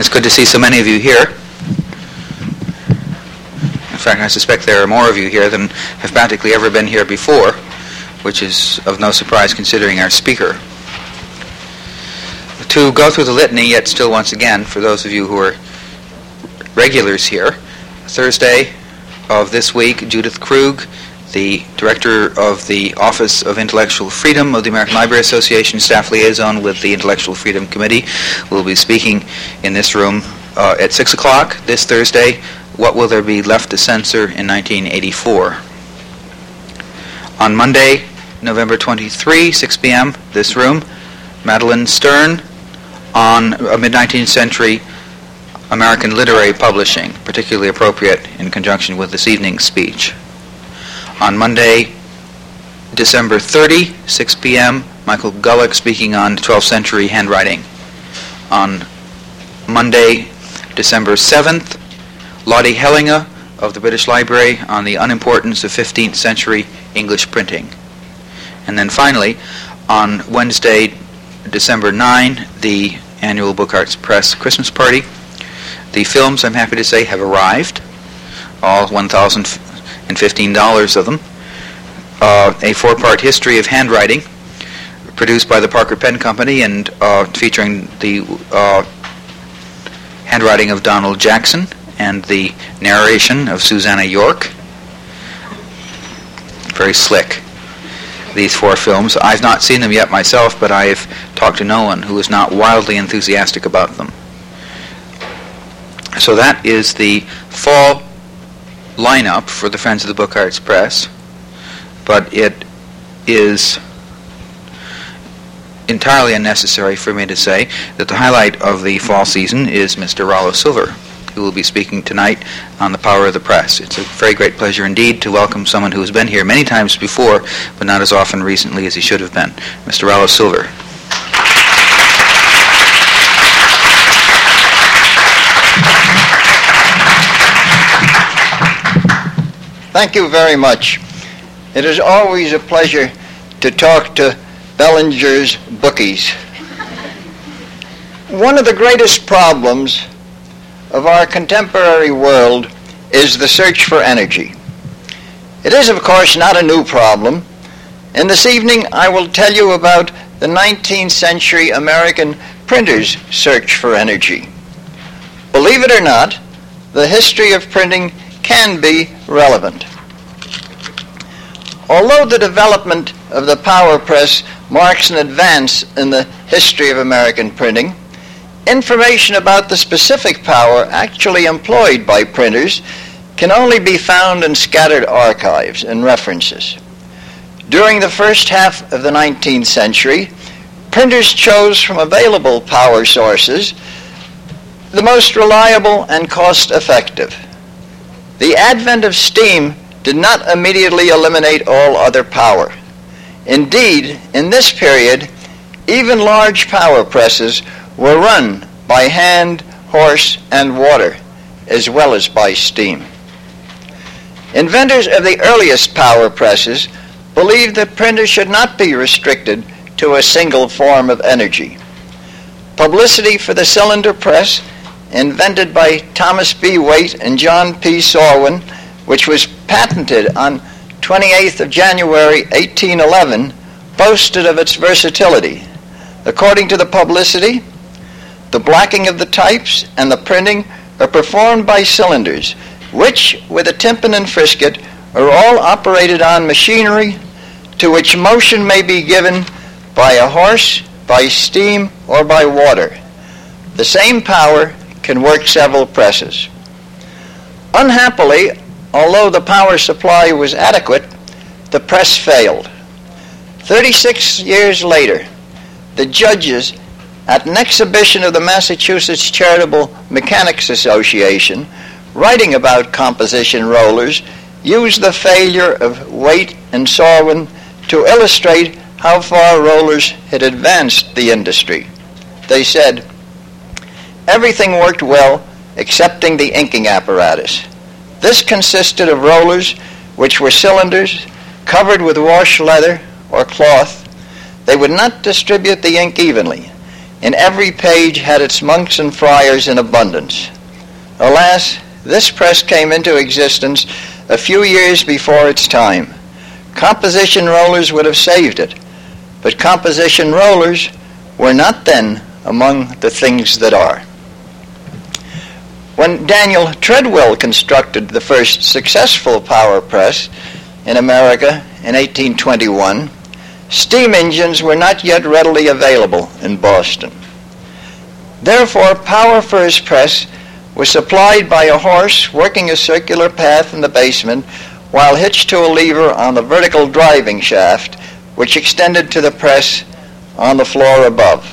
It's good to see so many of you here. In fact, I suspect there are more of you here than have practically ever been here before, which is of no surprise considering our speaker. To go through the litany, yet still once again, for those of you who are regulars here, Thursday of this week, Judith Krug, the director of the Office of Intellectual Freedom of the American Library Association, staff liaison with the Intellectual Freedom Committee, will be speaking in this room uh, at 6 o'clock this Thursday. What will there be left to censor in 1984? On Monday, November 23, 6 p.m., this room, Madeleine Stern on a mid 19th century American literary publishing, particularly appropriate in conjunction with this evening's speech. On Monday, December 30, 6 p.m., Michael Gullick speaking on 12th century handwriting. On Monday, December 7th, Lotte Hellinga of the British Library on the unimportance of 15th century English printing. And then finally, on Wednesday, December 9, the annual Book Arts Press Christmas party. The films, I'm happy to say, have arrived, all 1,015 dollars of them. Uh, a four-part history of handwriting, produced by the Parker Pen Company and uh, featuring the uh, handwriting of Donald Jackson and the narration of Susannah York. Very slick. These four films. I've not seen them yet myself, but I've talked to no one who is not wildly enthusiastic about them. So that is the fall lineup for the Friends of the Book Arts Press, but it is entirely unnecessary for me to say that the highlight of the fall season is Mr. Rollo Silver, who will be speaking tonight on the power of the press. It's a very great pleasure indeed to welcome someone who has been here many times before, but not as often recently as he should have been, Mr. Rollo Silver. Thank you very much. It is always a pleasure to talk to Belanger's bookies. One of the greatest problems of our contemporary world is the search for energy. It is, of course, not a new problem, and this evening I will tell you about the 19th century American printer's search for energy. Believe it or not, the history of printing can be relevant. Although the development of the power press marks an advance in the history of American printing, information about the specific power actually employed by printers can only be found in scattered archives and references. During the first half of the 19th century, printers chose from available power sources the most reliable and cost effective. The advent of steam did not immediately eliminate all other power. Indeed, in this period, even large power presses were run by hand, horse, and water, as well as by steam. Inventors of the earliest power presses believed that printers should not be restricted to a single form of energy. Publicity for the cylinder press invented by Thomas B. Waite and John P. Sorwin, which was patented on 28th of January 1811, boasted of its versatility. According to the publicity, the blacking of the types and the printing are performed by cylinders, which, with a tympan and frisket, are all operated on machinery to which motion may be given by a horse, by steam, or by water. The same power can work several presses. Unhappily, although the power supply was adequate, the press failed. 36 years later, the judges at an exhibition of the Massachusetts Charitable Mechanics Association, writing about composition rollers, used the failure of Waite and Sorwin to illustrate how far rollers had advanced the industry. They said, Everything worked well excepting the inking apparatus. This consisted of rollers, which were cylinders covered with wash leather or cloth. They would not distribute the ink evenly. and every page had its monks and friars in abundance. Alas, this press came into existence a few years before its time. Composition rollers would have saved it, but composition rollers were not then among the things that are. When Daniel Treadwell constructed the first successful power press in America in 1821, steam engines were not yet readily available in Boston. Therefore, power for his press was supplied by a horse working a circular path in the basement while hitched to a lever on the vertical driving shaft, which extended to the press on the floor above.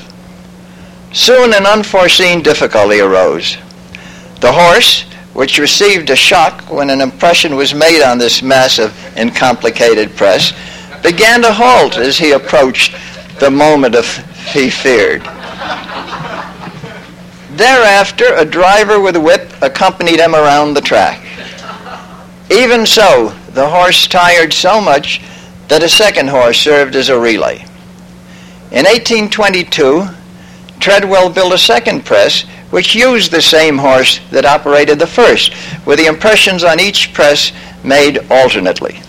Soon an unforeseen difficulty arose. The horse, which received a shock when an impression was made on this massive and complicated press, began to halt as he approached the moment of he feared. Thereafter, a driver with a whip accompanied him around the track. Even so, the horse tired so much that a second horse served as a relay. In 1822, Treadwell built a second press which used the same horse that operated the first, with the impressions on each press made alternately.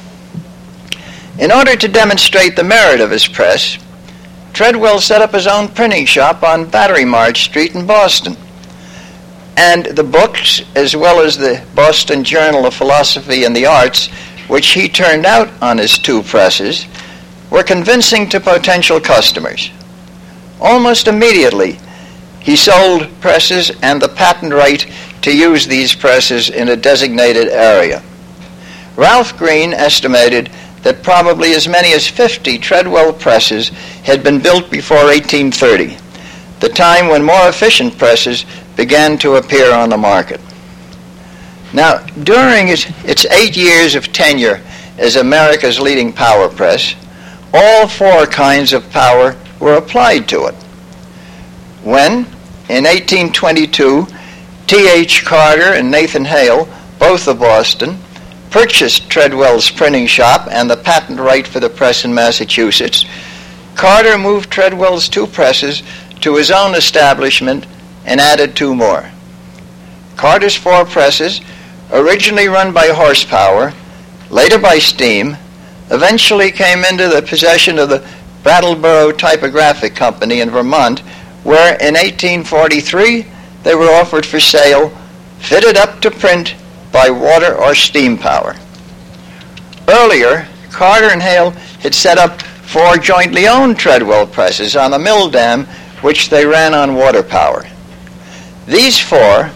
In order to demonstrate the merit of his press, Treadwell set up his own printing shop on Batterymarch Street in Boston. And the books, as well as the Boston Journal of Philosophy and the Arts, which he turned out on his two presses, were convincing to potential customers. Almost immediately, he sold presses and the patent right to use these presses in a designated area. Ralph Green estimated that probably as many as 50 Treadwell presses had been built before 1830, the time when more efficient presses began to appear on the market. Now, during its, its eight years of tenure as America's leading power press, all four kinds of power were applied to it. When, in 1822, T.H. Carter and Nathan Hale, both of Boston, purchased Treadwell's printing shop and the patent right for the press in Massachusetts, Carter moved Treadwell's two presses to his own establishment and added two more. Carter's four presses, originally run by horsepower, later by steam, eventually came into the possession of the Brattleboro Typographic Company in Vermont, where in 1843 they were offered for sale, fitted up to print by water or steam power. Earlier, Carter and Hale had set up four jointly owned Treadwell presses on the mill dam, which they ran on water power. These four,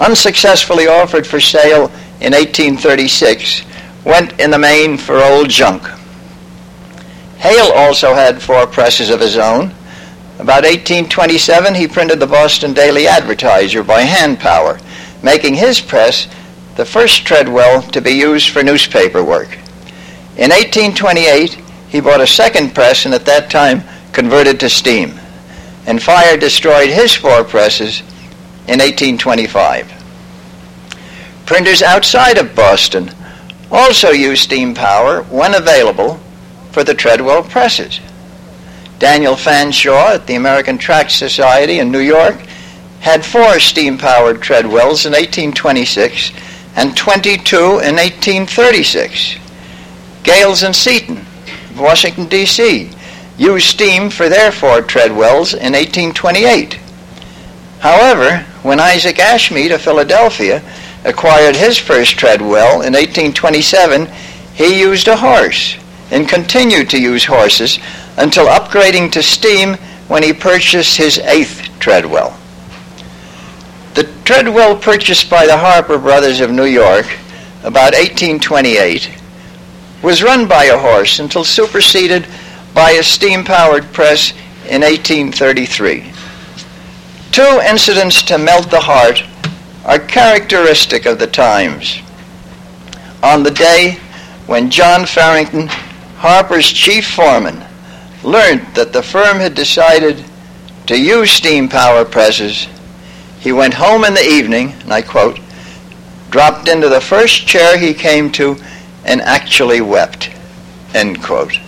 unsuccessfully offered for sale in 1836, went in the main for old junk. Hale also had four presses of his own. About 1827, he printed the Boston Daily Advertiser by hand power, making his press the first Treadwell to be used for newspaper work. In 1828, he bought a second press and at that time converted to steam. And fire destroyed his four presses in 1825. Printers outside of Boston also used steam power when available for the Treadwell presses. Daniel Fanshawe at the American Tract Society in New York had four steam-powered Treadwells in 1826 and 22 in 1836. Gales and Seaton of Washington, D.C. used steam for their four Treadwells in 1828. However, when Isaac Ashmead of Philadelphia acquired his first Treadwell in 1827, he used a horse and continued to use horses until upgrading to steam when he purchased his eighth Treadwell. The Treadwell purchased by the Harper brothers of New York about 1828 was run by a horse until superseded by a steam-powered press in 1833. Two incidents to melt the heart are characteristic of the times. On the day when John Farrington, Harper's chief foreman, learned that the firm had decided to use steam power presses, he went home in the evening, and I quote, dropped into the first chair he came to and actually wept, end quote.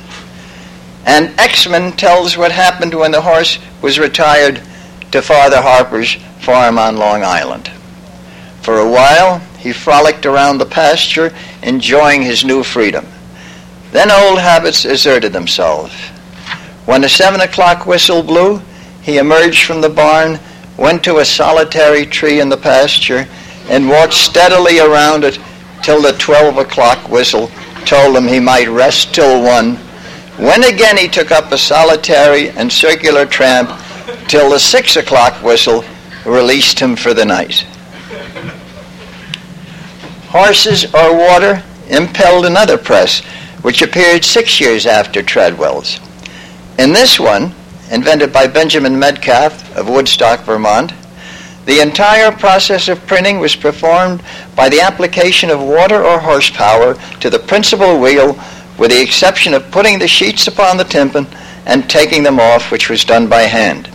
And Exman tells what happened when the horse was retired to Father Harper's farm on Long Island. For a while, he frolicked around the pasture, enjoying his new freedom. Then old habits asserted themselves. When the seven o'clock whistle blew, he emerged from the barn, went to a solitary tree in the pasture, and walked steadily around it till the twelve o'clock whistle told him he might rest till one. When again he took up a solitary and circular tramp till the six o'clock whistle released him for the night. Horses or water impelled another press, which appeared six years after Treadwell's. In this one, invented by Benjamin Metcalf of Woodstock, Vermont, the entire process of printing was performed by the application of water or horsepower to the principal wheel with the exception of putting the sheets upon the tympan and taking them off, which was done by hand.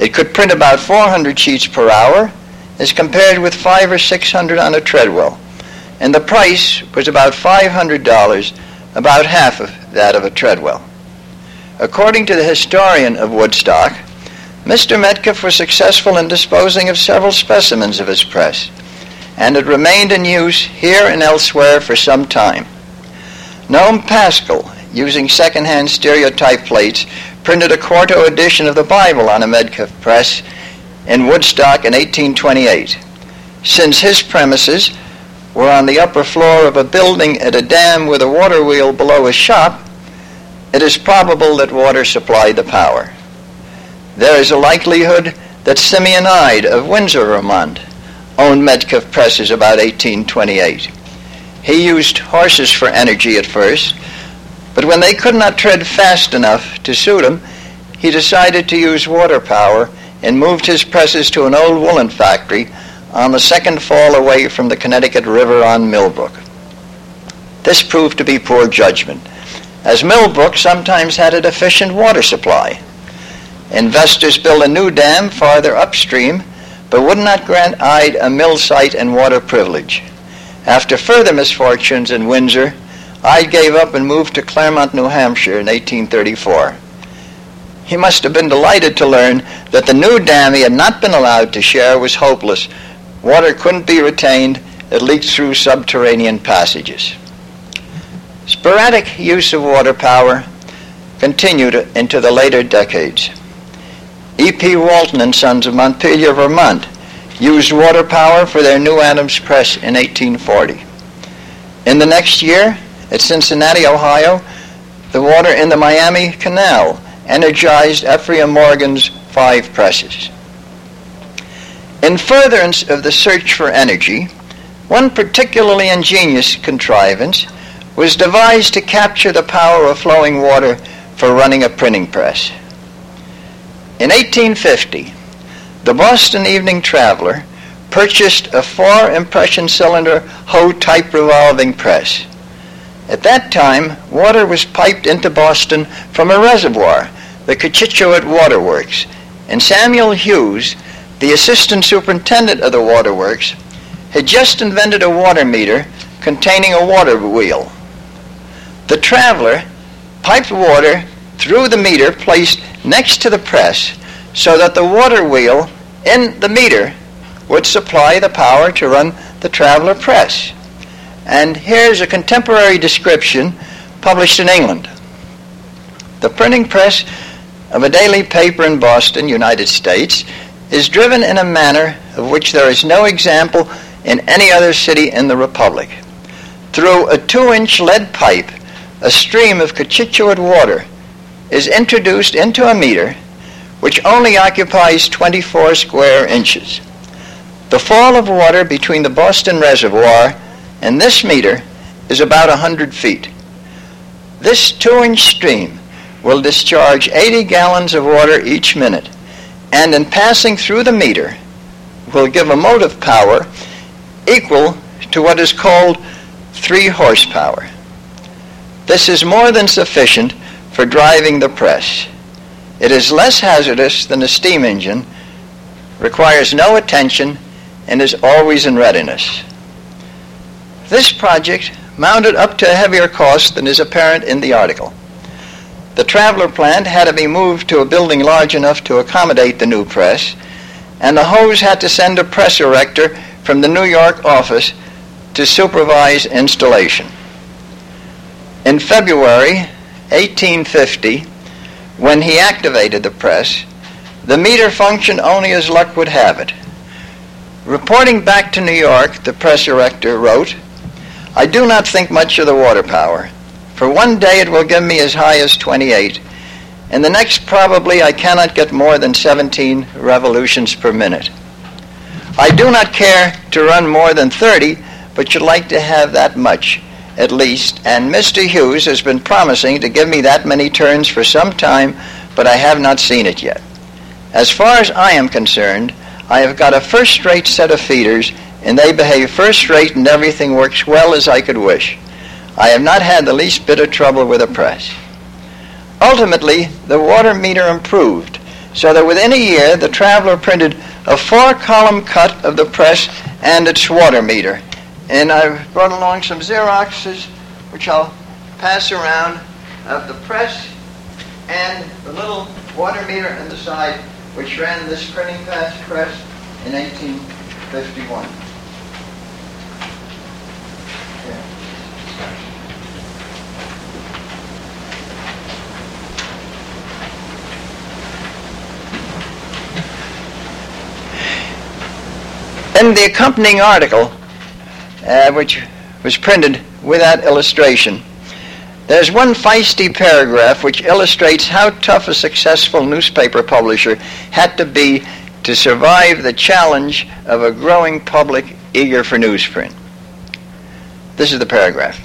It could print about 400 sheets per hour as compared with five or 600 on a Treadwell, and the price was about $500, about half of that of a Treadwell. According to the historian of Woodstock, Mr. Metcalf was successful in disposing of several specimens of his press, and it remained in use here and elsewhere for some time. Noam Pascal, using second-hand stereotype plates, printed a quarto edition of the Bible on a Metcalf press in Woodstock in 1828. Since his premises were on the upper floor of a building at a dam with a water wheel below his shop, it is probable that water supplied the power there is a likelihood that Simeon Ide of Windsor, Vermont, owned Metcalf presses about 1828. He used horses for energy at first, but when they could not tread fast enough to suit him, he decided to use water power and moved his presses to an old woolen factory on the second fall away from the Connecticut River on Millbrook. This proved to be poor judgment, as Millbrook sometimes had a deficient water supply. Investors built a new dam farther upstream, but would not grant Ide a mill site and water privilege. After further misfortunes in Windsor, Ide gave up and moved to Claremont, New Hampshire in 1834. He must have been delighted to learn that the new dam he had not been allowed to share was hopeless. Water couldn't be retained, it leaked through subterranean passages. Sporadic use of water power continued into the later decades. E.P. Walton and Sons of Montpelier, Vermont, used water power for their New Adams press in 1840. In the next year, at Cincinnati, Ohio, the water in the Miami Canal energized Ephraim Morgan's five presses. In furtherance of the search for energy, one particularly ingenious contrivance was devised to capture the power of flowing water for running a printing press. In 1850, the Boston Evening Traveler purchased a four impression cylinder Hoe type revolving press. At that time, water was piped into Boston from a reservoir, the Cochituate Waterworks, and Samuel Hughes, the assistant superintendent of the waterworks, had just invented a water meter containing a water wheel. The traveler piped water through the meter placed next to the press so that the water wheel in the meter would supply the power to run the traveler press. And here's a contemporary description published in England. The printing press of a daily paper in Boston, United States, is driven in a manner of which there is no example in any other city in the Republic. Through a two inch lead pipe, a stream of Cochituate water is introduced into a meter which only occupies 24 square inches. The fall of water between the Boston Reservoir and this meter is about 100 feet. This two-inch stream will discharge 80 gallons of water each minute, and in passing through the meter will give a motive power equal to what is called 3 horsepower. This is more than sufficient for driving the press. It is less hazardous than a steam engine, requires no attention, and is always in readiness. This project mounted up to a heavier cost than is apparent in the article. the Traveler plant had to be moved to a building large enough to accommodate the new press, and the Hoes had to send a press erector from the New York office to supervise installation. In February 1850, when he activated the press, the meter functioned only as luck would have it. Reporting back to New York, the press director wrote, I do not think much of the water power. For one day it will give me as high as 28, and the next probably I cannot get more than 17 revolutions per minute. I do not care to run more than 30, but should like to have that much at least, and Mr. Hughes has been promising to give me that many turns for some time, but I have not seen it yet. As far as I am concerned, I have got a first-rate set of feeders, and they behave first-rate and everything works well as I could wish. I have not had the least bit of trouble with a press. Ultimately, the water meter improved, so that within a year the traveler printed a four-column cut of the press and its water meter, and I've brought along some Xeroxes, which I'll pass around, of the press and the little water meter on the side, which ran this printing press in 1851. In the accompanying article, uh, which was printed with that illustration. There's one feisty paragraph which illustrates how tough a successful newspaper publisher had to be to survive the challenge of a growing public eager for newsprint. This is the paragraph.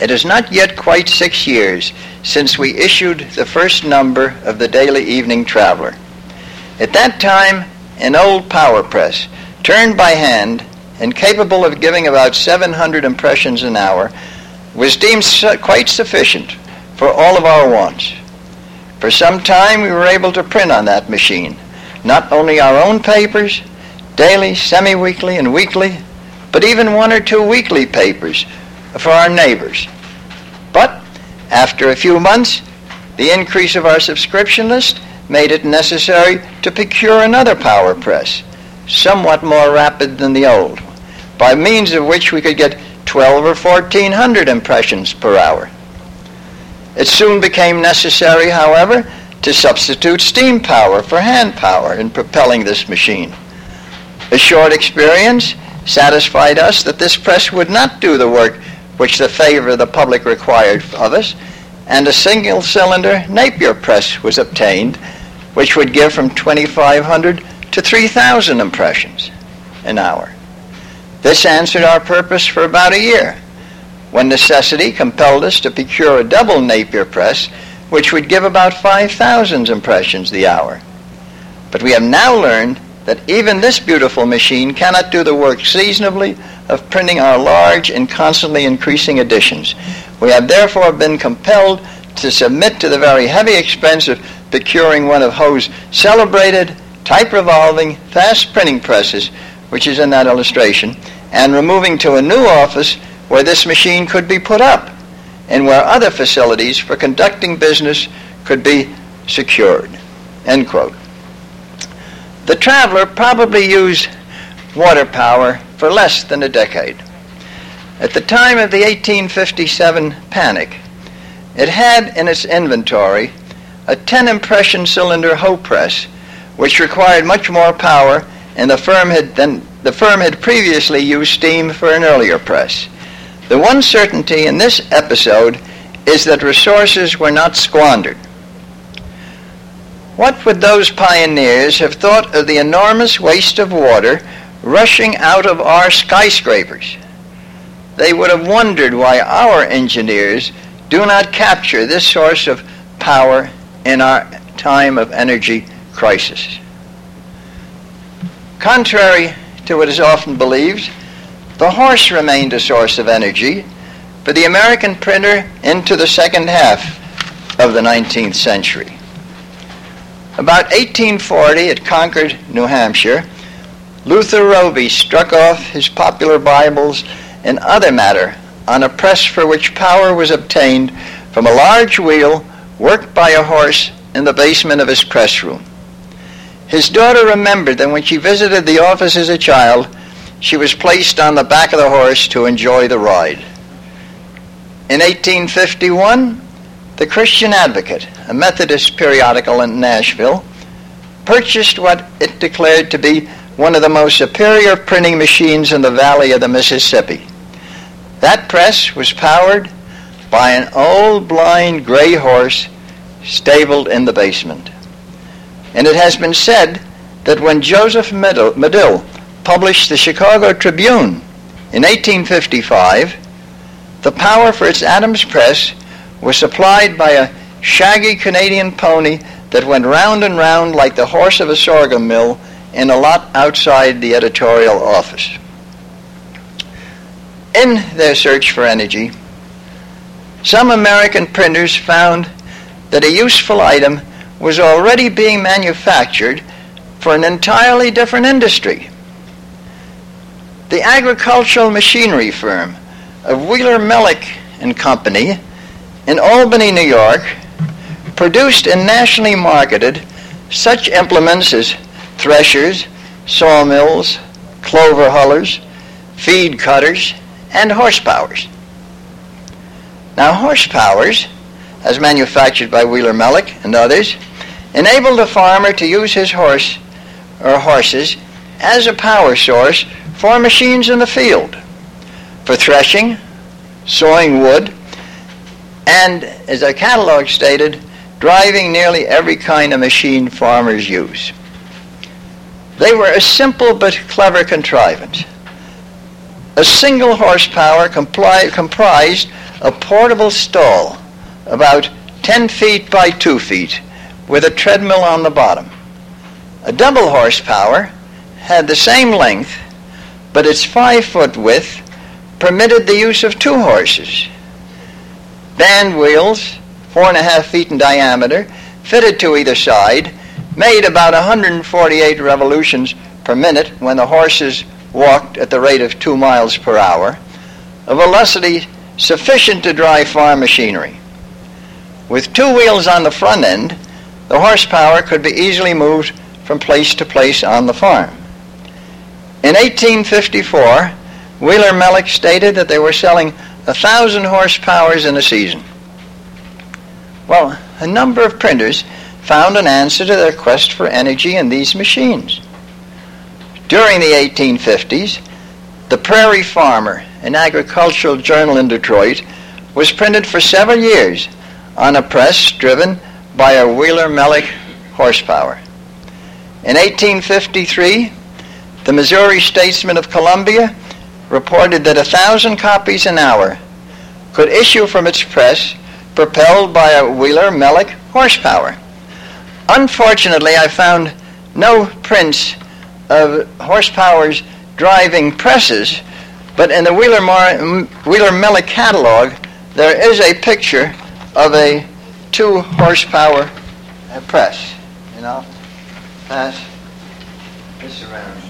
It is not yet quite six years since we issued the first number of the Daily Evening Traveler. At that time, an old power press, turned by hand, and capable of giving about 700 impressions an hour, was deemed quite sufficient for all of our wants. For some time we were able to print on that machine, not only our own papers, daily, semi-weekly, and weekly, but even one or two weekly papers for our neighbors. But after a few months, the increase of our subscription list made it necessary to procure another power press somewhat more rapid than the old, by means of which we could get 12 or 1400 impressions per hour. It soon became necessary, however, to substitute steam power for hand power in propelling this machine. A short experience satisfied us that this press would not do the work which the favor of the public required of us, and a single cylinder Napier press was obtained, which would give from 2500 to 3,000 impressions an hour. This answered our purpose for about a year, when necessity compelled us to procure a double Napier press, which would give about 5,000 impressions the hour. But we have now learned that even this beautiful machine cannot do the work seasonably of printing our large and constantly increasing editions. We have therefore been compelled to submit to the very heavy expense of procuring one of Hoe's celebrated type revolving, fast printing presses, which is in that illustration, and removing to a new office where this machine could be put up and where other facilities for conducting business could be secured. End quote. The traveler probably used water power for less than a decade. At the time of the 1857 panic, it had in its inventory a 10 impression cylinder Hoe press which required much more power, and the firm had then the firm had previously used steam for an earlier press. The one certainty in this episode is that resources were not squandered. What would those pioneers have thought of the enormous waste of water rushing out of our skyscrapers? They would have wondered why our engineers do not capture this source of power in our time of energy crisis. Contrary to what is often believed, the horse remained a source of energy for the American printer into the second half of the 19th century. About 1840 at Concord, New Hampshire, Luther Roby struck off his popular Bibles and other matter on a press for which power was obtained from a large wheel worked by a horse in the basement of his press room. His daughter remembered that when she visited the office as a child, she was placed on the back of the horse to enjoy the ride. In 1851, the Christian Advocate, a Methodist periodical in Nashville, purchased what it declared to be one of the most superior printing machines in the valley of the Mississippi. That press was powered by an old blind gray horse stabled in the basement. And it has been said that when Joseph Medill published the Chicago Tribune in 1855, the power for its Adams press was supplied by a shaggy Canadian pony that went round and round like the horse of a sorghum mill in a lot outside the editorial office. In their search for energy, some American printers found that a useful item was already being manufactured for an entirely different industry. The agricultural machinery firm of Wheeler Melick and Company in Albany, New York, produced and nationally marketed such implements as threshers, sawmills, clover hullers, feed cutters, and horsepowers. Now, horsepowers, as manufactured by Wheeler Melick and others, enabled the farmer to use his horse or horses as a power source for machines in the field, for threshing, sawing wood, and, as our catalog stated, driving nearly every kind of machine farmers use. They were a simple but clever contrivance. A single horsepower compli- comprised a portable stall about 10 feet by 2 feet with a treadmill on the bottom. A double horsepower had the same length, but its 5 foot width permitted the use of two horses. Band wheels, four and a half feet in diameter, fitted to either side, made about 148 revolutions per minute when the horses walked at the rate of two miles per hour, a velocity sufficient to drive farm machinery. With two wheels on the front end, the horsepower could be easily moved from place to place on the farm. In 1854, Wheeler Melick stated that they were selling a thousand horsepowers in a season. Well, a number of printers found an answer to their quest for energy in these machines. During the 1850s, the Prairie Farmer, an agricultural journal in Detroit, was printed for several years on a press driven by a Wheeler Melick horsepower. In 1853, the Missouri Statesman of Columbia reported that a thousand copies an hour could issue from its press propelled by a Wheeler Melick horsepower. Unfortunately, I found no prints of horsepowers driving presses, but in the Wheeler, Melick catalog, there is a picture of a two horsepower press. You know, pass this around.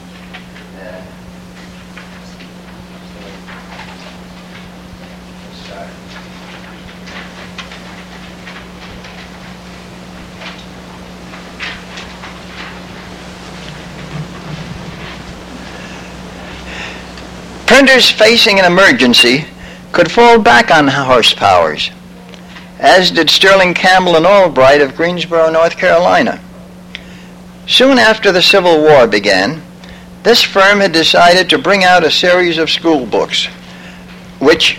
Printers facing an emergency could fall back on horsepowers, as did Sterling Campbell and Albright of Greensboro, North Carolina. Soon after the Civil War began, this firm had decided to bring out a series of school books, which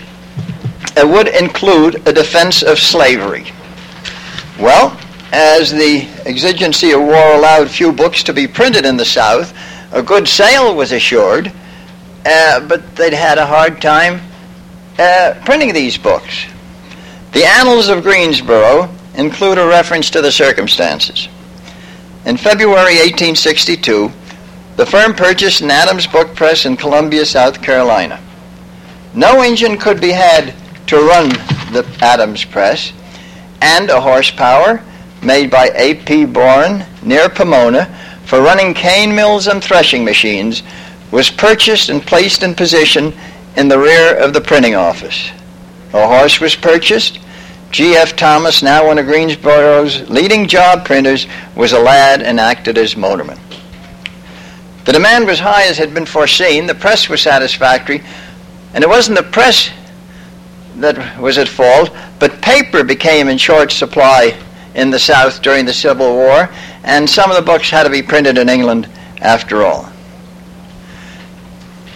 uh, would include a defense of slavery. Well, as the exigency of war allowed few books to be printed in the South, a good sale was assured, uh, but they'd had a hard time uh, printing these books. The Annals of Greensboro include a reference to the circumstances. In February 1862, the firm purchased an Adams book press in Columbia, South Carolina. No engine could be had to run the Adams press, and a horsepower made by A.P. Bourne near Pomona for running cane mills and threshing machines was purchased and placed in position in the rear of the printing office. A horse was purchased G.F. Thomas, now one of Greensboro's leading job printers, was a lad and acted as motorman. The demand was high as had been foreseen, the press was satisfactory, and it wasn't the press that was at fault, but paper became in short supply in the South during the Civil War, and some of the books had to be printed in England after all.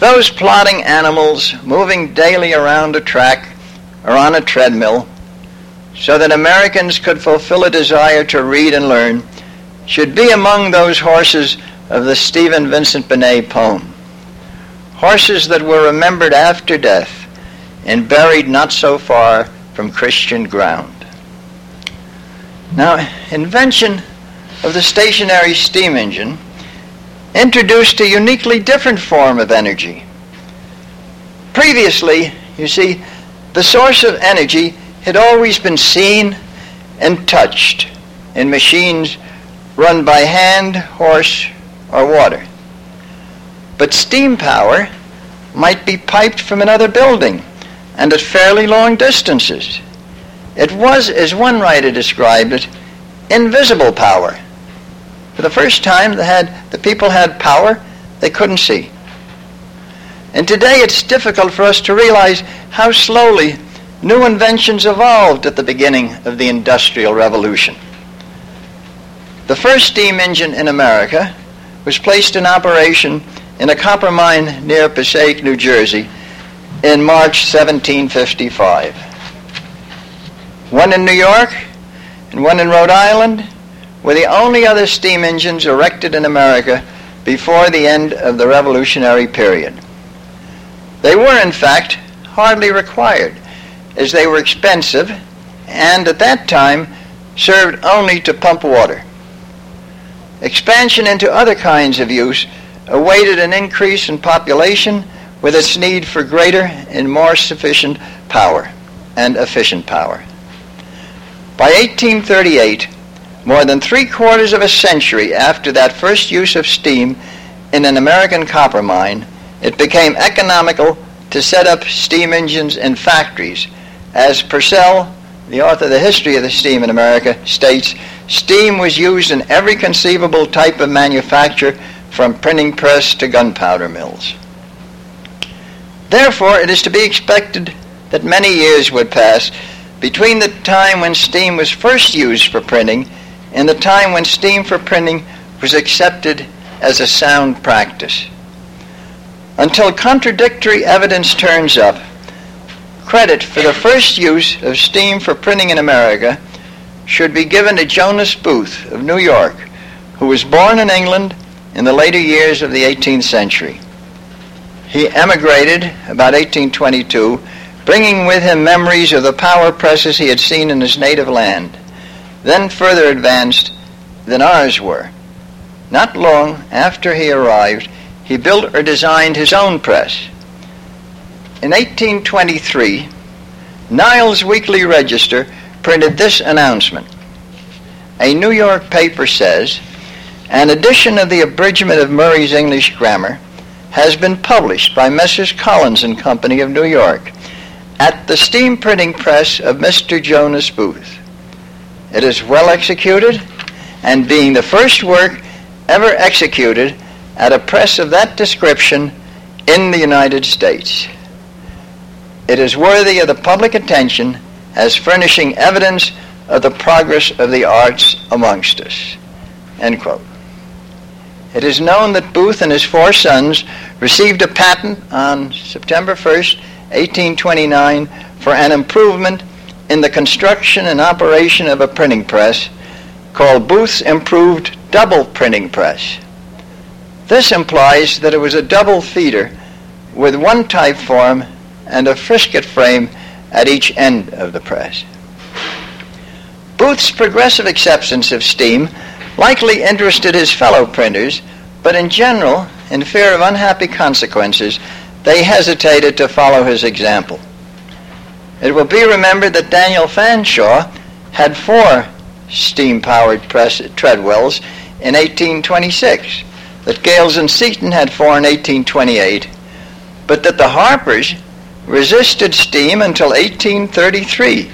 Those plodding animals moving daily around a track or on a treadmill so that Americans could fulfill a desire to read and learn should be among those horses of the Stephen Vincent Benet poem. Horses that were remembered after death and buried not so far from Christian ground. Now, invention of the stationary steam engine introduced a uniquely different form of energy. Previously, you see, the source of energy had always been seen and touched in machines run by hand, horse, or water. But steam power might be piped from another building and at fairly long distances. It was, as one writer described it, invisible power. For the first time, the, had, the people had power they couldn't see. And today it's difficult for us to realize how slowly new inventions evolved at the beginning of the Industrial Revolution. The first steam engine in America was placed in operation in a copper mine near Passaic, New Jersey, in March 1755. One in New York and one in Rhode Island were the only other steam engines erected in America before the end of the Revolutionary period. They were, in fact, hardly required, as they were expensive and at that time served only to pump water. Expansion into other kinds of use awaited an increase in population with its need for greater and more sufficient power and efficient power. By 1838, more than three quarters of a century after that first use of steam in an American copper mine, it became economical to set up steam engines in factories. As Pursell, the author of the history of the steam in America, states, steam was used in every conceivable type of manufacture from printing press to gunpowder mills. Therefore, it is to be expected that many years would pass between the time when steam was first used for printing and the time when steam for printing was accepted as a sound practice. Until contradictory evidence turns up, credit for the first use of steam for printing in America should be given to Jonas Booth of New York, who was born in England in the later years of the 18th century. He emigrated about 1822, bringing with him memories of the power presses he had seen in his native land, then further advanced than ours were. Not long after he arrived, he built or designed his own press. In 1823, Niles Weekly Register printed this announcement. A New York paper says, an edition of the abridgment of Murray's English Grammar has been published by Messrs. Collins and Company of New York at the steam printing press of Mr. Jonas Booth. It is well executed and being the first work ever executed at a press of that description in the United States. It is worthy of the public attention as furnishing evidence of the progress of the arts amongst us. End quote. It is known that Booth and his four sons received a patent on September 1st, 1829, for an improvement in the construction and operation of a printing press called Booth's Improved Double Printing Press. This implies that it was a double feeder with one type form and a frisket frame at each end of the press. Booth's progressive acceptance of steam likely interested his fellow printers, but in general, in fear of unhappy consequences, they hesitated to follow his example. It will be remembered that Daniel Fanshawe had four steam-powered press treadwells in 1826, that Gales and Seaton had four in 1828, but that the Harpers resisted steam until 1833,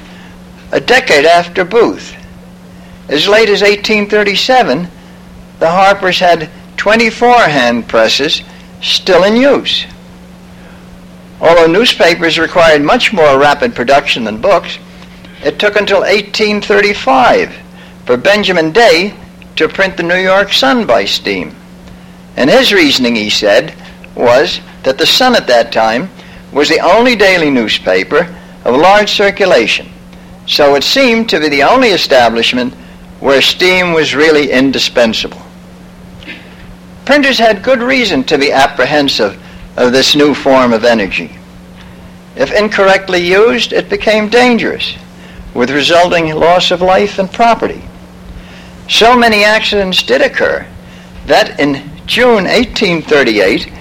a decade after Booth. As late as 1837, the Harpers had 24 hand presses still in use. Although newspapers required much more rapid production than books, it took until 1835 for Benjamin Day to print the New York Sun by steam. And his reasoning, he said, was that the Sun at that time was the only daily newspaper of large circulation. So it seemed to be the only establishment where steam was really indispensable. Printers had good reason to be apprehensive of this new form of energy. If incorrectly used, it became dangerous, with resulting loss of life and property. So many accidents did occur that in June 1838,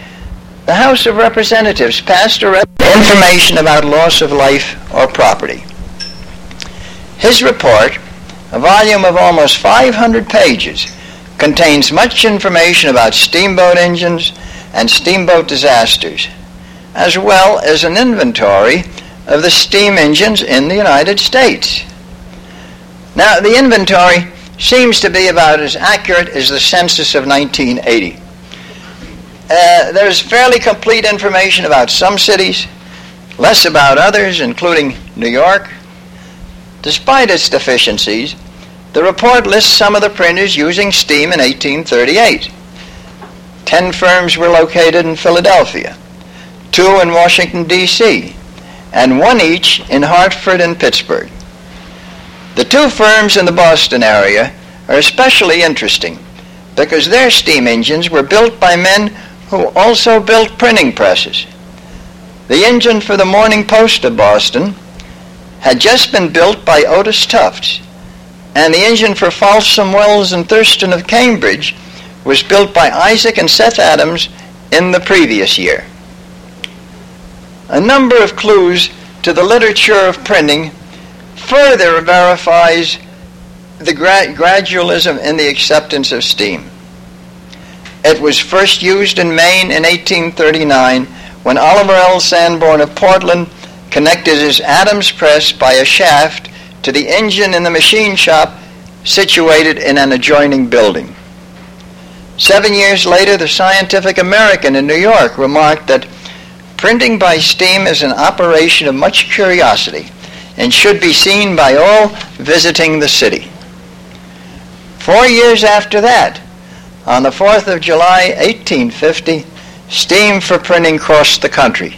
the House of Representatives passed a re- information about loss of life or property. His report, a volume of almost 500 pages, contains much information about steamboat engines and steamboat disasters, as well as an inventory of the steam engines in the United States. Now, the inventory seems to be about as accurate as the census of 1980. Uh, there's fairly complete information about some cities, less about others, including New York. Despite its deficiencies, the report lists some of the printers using steam in 1838. Ten firms were located in Philadelphia, two in Washington, D.C., and one each in Hartford and Pittsburgh. The two firms in the Boston area are especially interesting because their steam engines were built by men who also built printing presses. The engine for the Morning Post of Boston had just been built by Otis Tufts, and the engine for Folsom Wells and Thurston of Cambridge was built by Isaac and Seth Adams in the previous year. A number of clues to the literature of printing further verifies the gra- gradualism in the acceptance of steam. It was first used in Maine in 1839 when Oliver L. Sanborn of Portland connected his Adams press by a shaft to the engine in the machine shop situated in an adjoining building. Seven years later, the Scientific American in New York remarked that printing by steam is an operation of much curiosity and should be seen by all visiting the city. Four years after that, on the 4th of July, 1850, steam for printing crossed the country.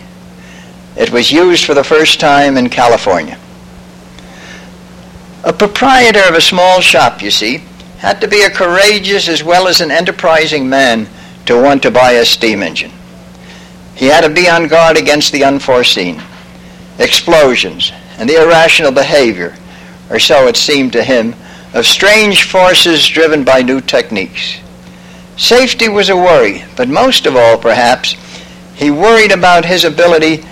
It was used for the first time in California. A proprietor of a small shop, you see, had to be a courageous as well as an enterprising man to want to buy a steam engine. He had to be on guard against the unforeseen, explosions, and the irrational behavior, or so it seemed to him, of strange forces driven by new techniques. Safety was a worry, but most of all, perhaps, he worried about his ability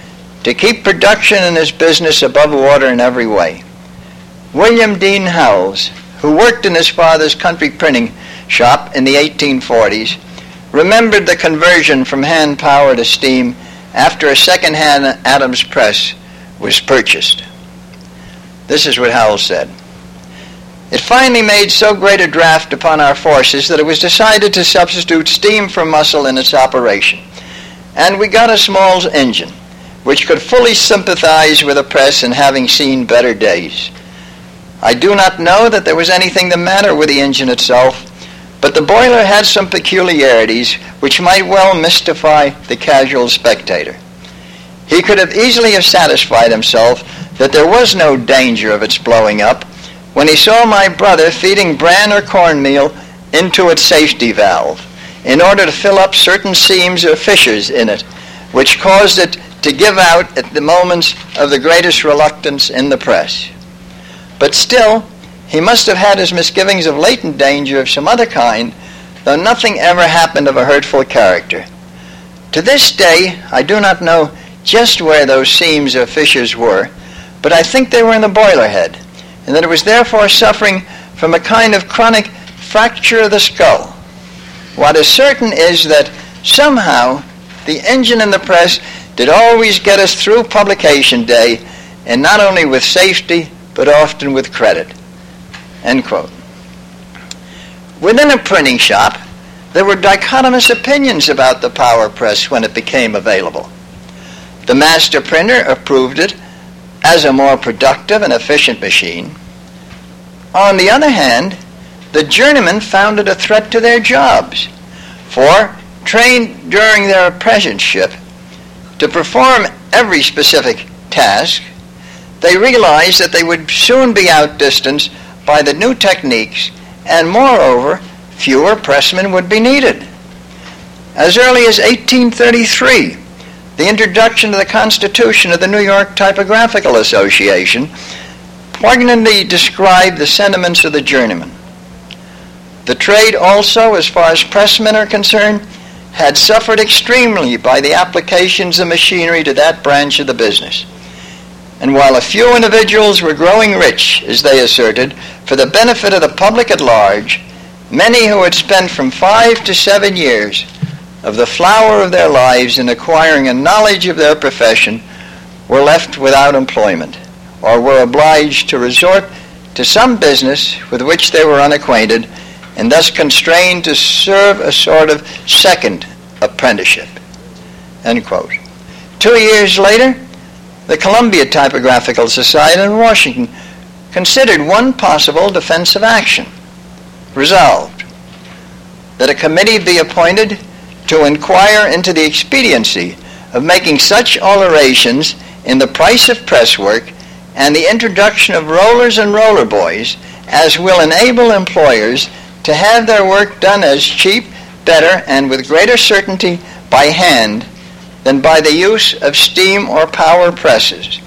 to keep production in his business above water in every way. William Dean Howells, who worked in his father's country printing shop in the 1840s, remembered the conversion from hand power to steam after a second-hand Adams press was purchased. This is what Howells said. It finally made so great a draft upon our forces that it was decided to substitute steam for muscle in its operation. And we got a small engine, which could fully sympathize with the press in having seen better days. I do not know that there was anything the matter with the engine itself, but the boiler had some peculiarities which might well mystify the casual spectator. He could have easily have satisfied himself that there was no danger of its blowing up when he saw my brother feeding bran or cornmeal into its safety valve in order to fill up certain seams or fissures in it, which caused it to give out at the moments of the greatest reluctance in the press. But still, he must have had his misgivings of latent danger of some other kind, though nothing ever happened of a hurtful character. To this day, I do not know just where those seams or fissures were, but I think they were in the boiler head, and that it was therefore suffering from a kind of chronic fracture of the skull. What is certain is that somehow the engine in the press did always get us through publication day, and not only with safety, but often with credit. End quote. Within a printing shop, there were dichotomous opinions about the power press when it became available. The master printer approved it as a more productive and efficient machine. On the other hand, the journeymen found it a threat to their jobs, for, trained during their apprenticeship to perform every specific task, they realized that they would soon be outdistanced by the new techniques, and moreover, fewer pressmen would be needed. As early as 1833, the introduction of the Constitution of the New York Typographical Association poignantly described the sentiments of the journeyman. The trade also, as far as pressmen are concerned, had suffered extremely by the applications of machinery to that branch of the business. And while a few individuals were growing rich, as they asserted, for the benefit of the public at large, many who had spent from five to seven years of the flower of their lives in acquiring a knowledge of their profession were left without employment or were obliged to resort to some business with which they were unacquainted and thus constrained to serve a sort of second apprenticeship. End quote. Two years later, the Columbia Typographical Society in Washington considered one possible defensive action. Resolved that a committee be appointed to inquire into the expediency of making such alterations in the price of press work and the introduction of rollers and roller boys as will enable employers to have their work done as cheap, better, and with greater certainty by hand than by the use of steam or power presses,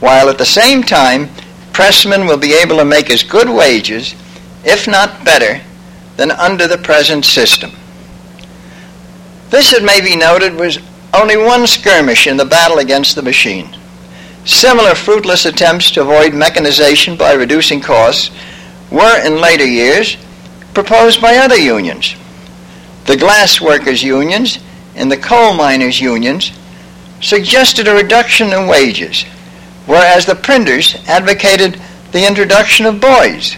while at the same time pressmen will be able to make as good wages, if not better, than under the present system. This, it may be noted, was only one skirmish in the battle against the machine. Similar fruitless attempts to avoid mechanization by reducing costs were, in later years, proposed by other unions. The glass workers' unions and the coal miners' unions suggested a reduction in wages, whereas the printers advocated the introduction of boys,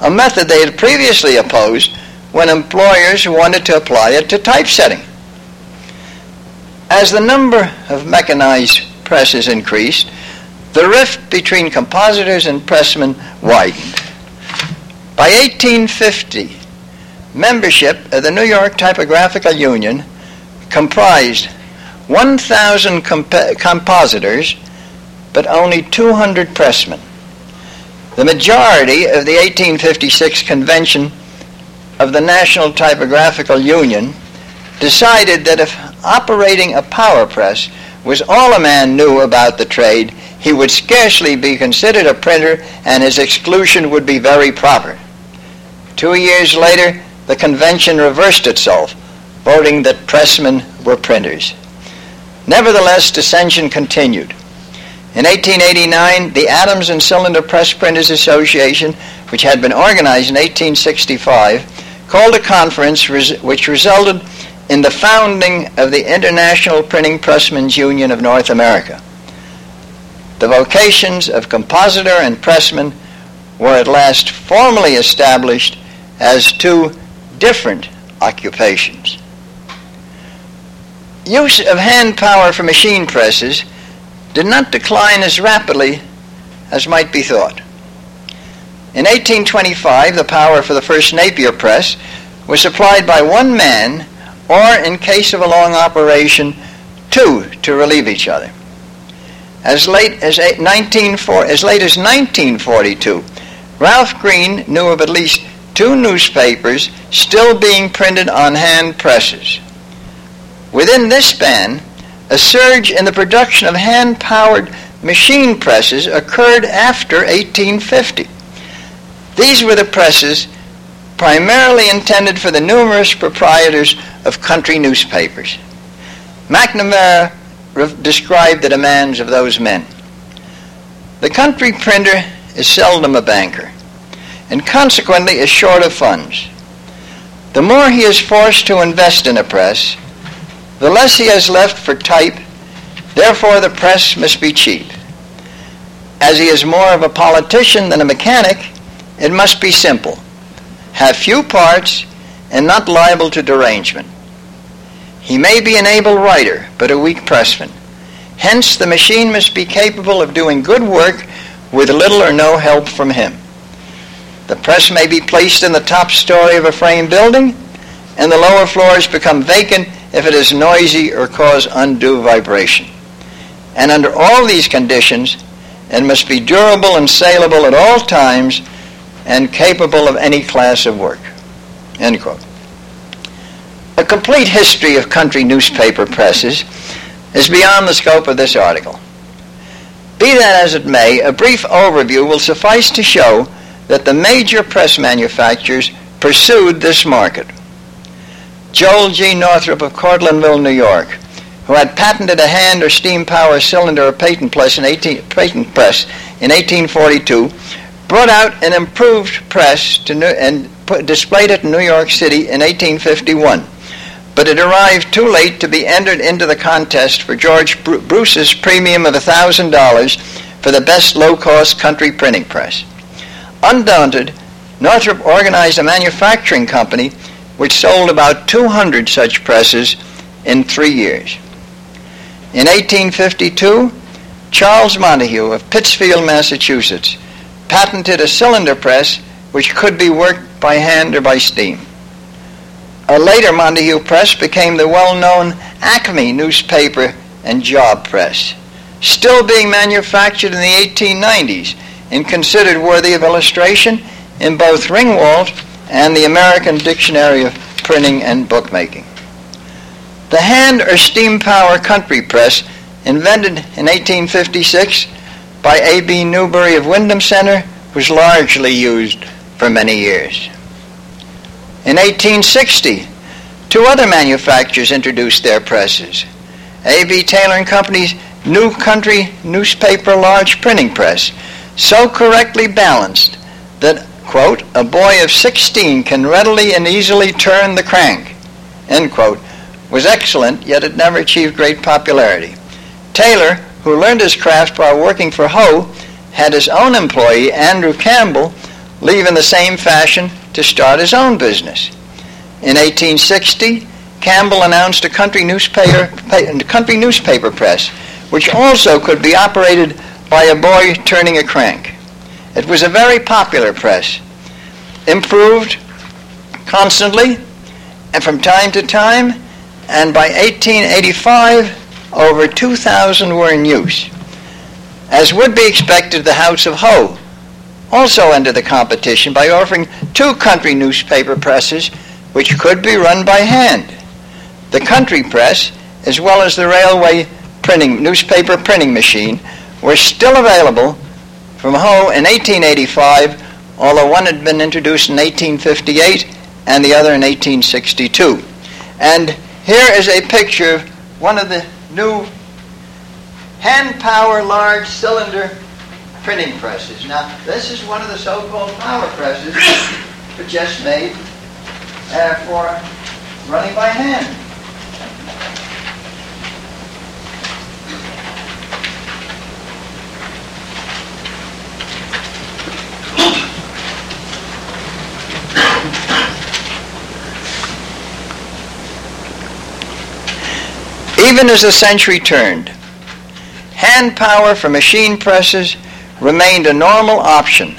a method they had previously opposed when employers wanted to apply it to typesetting. As the number of mechanized presses increased, the rift between compositors and pressmen widened. By 1850, membership of the New York Typographical Union comprised 1,000 comp- compositors, but only 200 pressmen. The majority of the 1856 convention of the National Typographical Union decided that if operating a power press was all a man knew about the trade, he would scarcely be considered a printer and his exclusion would be very proper. Two years later, the convention reversed itself, voting that pressmen were printers. Nevertheless, dissension continued. In 1889, the Adams and Cylinder Press Printers Association, which had been organized in 1865, called a conference which resulted in the founding of the International Printing Pressmen's Union of North America. The vocations of compositor and pressman were at last formally established as two different occupations. Use of hand power for machine presses did not decline as rapidly as might be thought. In 1825, the power for the first Napier press was supplied by one man or in case of a long operation, two to relieve each other. As late as, 19, as late as 1942, Ralph Green knew of at least two newspapers still being printed on hand presses. Within this span, a surge in the production of hand-powered machine presses occurred after 1850. These were the presses primarily intended for the numerous proprietors of country newspapers. McNamara described the demands of those men. The country printer is seldom a banker, and consequently is short of funds. The more he is forced to invest in a press, the less he has left for type, therefore the press must be cheap. as he is more of a politician than a mechanic, it must be simple, have few parts, and not liable to derangement. He may be an able writer, but a weak pressman. Hence, the machine must be capable of doing good work with little or no help from him. The press may be placed in the top story of a frame building, and the lower floors become vacant if it is noisy or cause undue vibration. And under all these conditions, it must be durable and saleable at all times and capable of any class of work. End quote. A complete history of country newspaper presses is beyond the scope of this article. Be that as it may, a brief overview will suffice to show that the major press manufacturers pursued this market. Joel G. Northrop of Cortlandville, New York, who had patented a hand or steam power cylinder or patent press in, 18, patent press in 1842, brought out an improved press New, and put, displayed it in New York City in 1851. But it arrived too late to be entered into the contest for George Bruce's premium of $1,000 for the best low-cost country printing press. Undaunted, Northrop organized a manufacturing company which sold about 200 such presses in three years. In 1852, Charles Montague of Pittsfield, Massachusetts, patented a cylinder press which could be worked by hand or by steam. A later Montague press became the well-known Acme newspaper and job press, still being manufactured in the 1890s and considered worthy of illustration in both Ringwalt and the American Dictionary of Printing and Bookmaking. The hand or steam power country press, invented in 1856 by A.B. Newbury of Windham Center, was largely used for many years. In 1860, two other manufacturers introduced their presses. A.B. Taylor and Company's New Country Newspaper Large Printing Press, so correctly balanced that, quote, a boy of 16 can readily and easily turn the crank, end quote, was excellent, yet it never achieved great popularity. Taylor, who learned his craft while working for Hoe, had his own employee, Andrew Campbell, leave in the same fashion to start his own business. In 1860, Campbell announced a country newspaper, country newspaper press, which also could be operated by a boy turning a crank. It was a very popular press, improved constantly and from time to time, and by 1885, over 2,000 were in use. As would be expected, the House of Hoe also entered the competition by offering two country newspaper presses which could be run by hand. The country press, as well as the railway printing, newspaper printing machine, were still available from Hoe in 1885, although one had been introduced in 1858 and the other in 1862. And here is a picture of one of the new hand power large cylinder printing presses. Now, this is one of the so-called power presses just made uh, for running by hand. Even as the century turned, hand power for machine presses remained a normal option,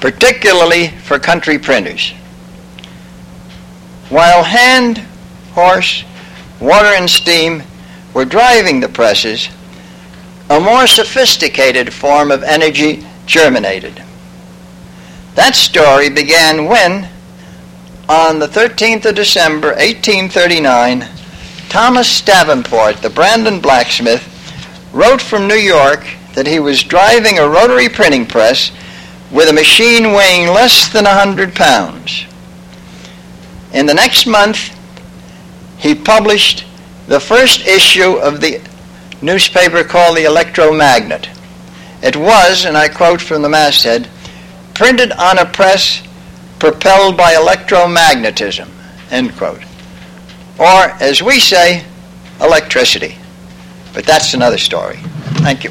particularly for country printers. While hand, horse, water, and steam were driving the presses, a more sophisticated form of energy germinated. That story began when, on the 13th of December, 1839, Thomas Davenport, the Brandon blacksmith, wrote from New York that he was driving a rotary printing press with a machine weighing less than 100 pounds. In the next month, he published the first issue of the newspaper called the Electromagnet. It was, and I quote from the masthead, printed on a press propelled by electromagnetism, end quote. Or, as we say, electricity. But that's another story. Thank you.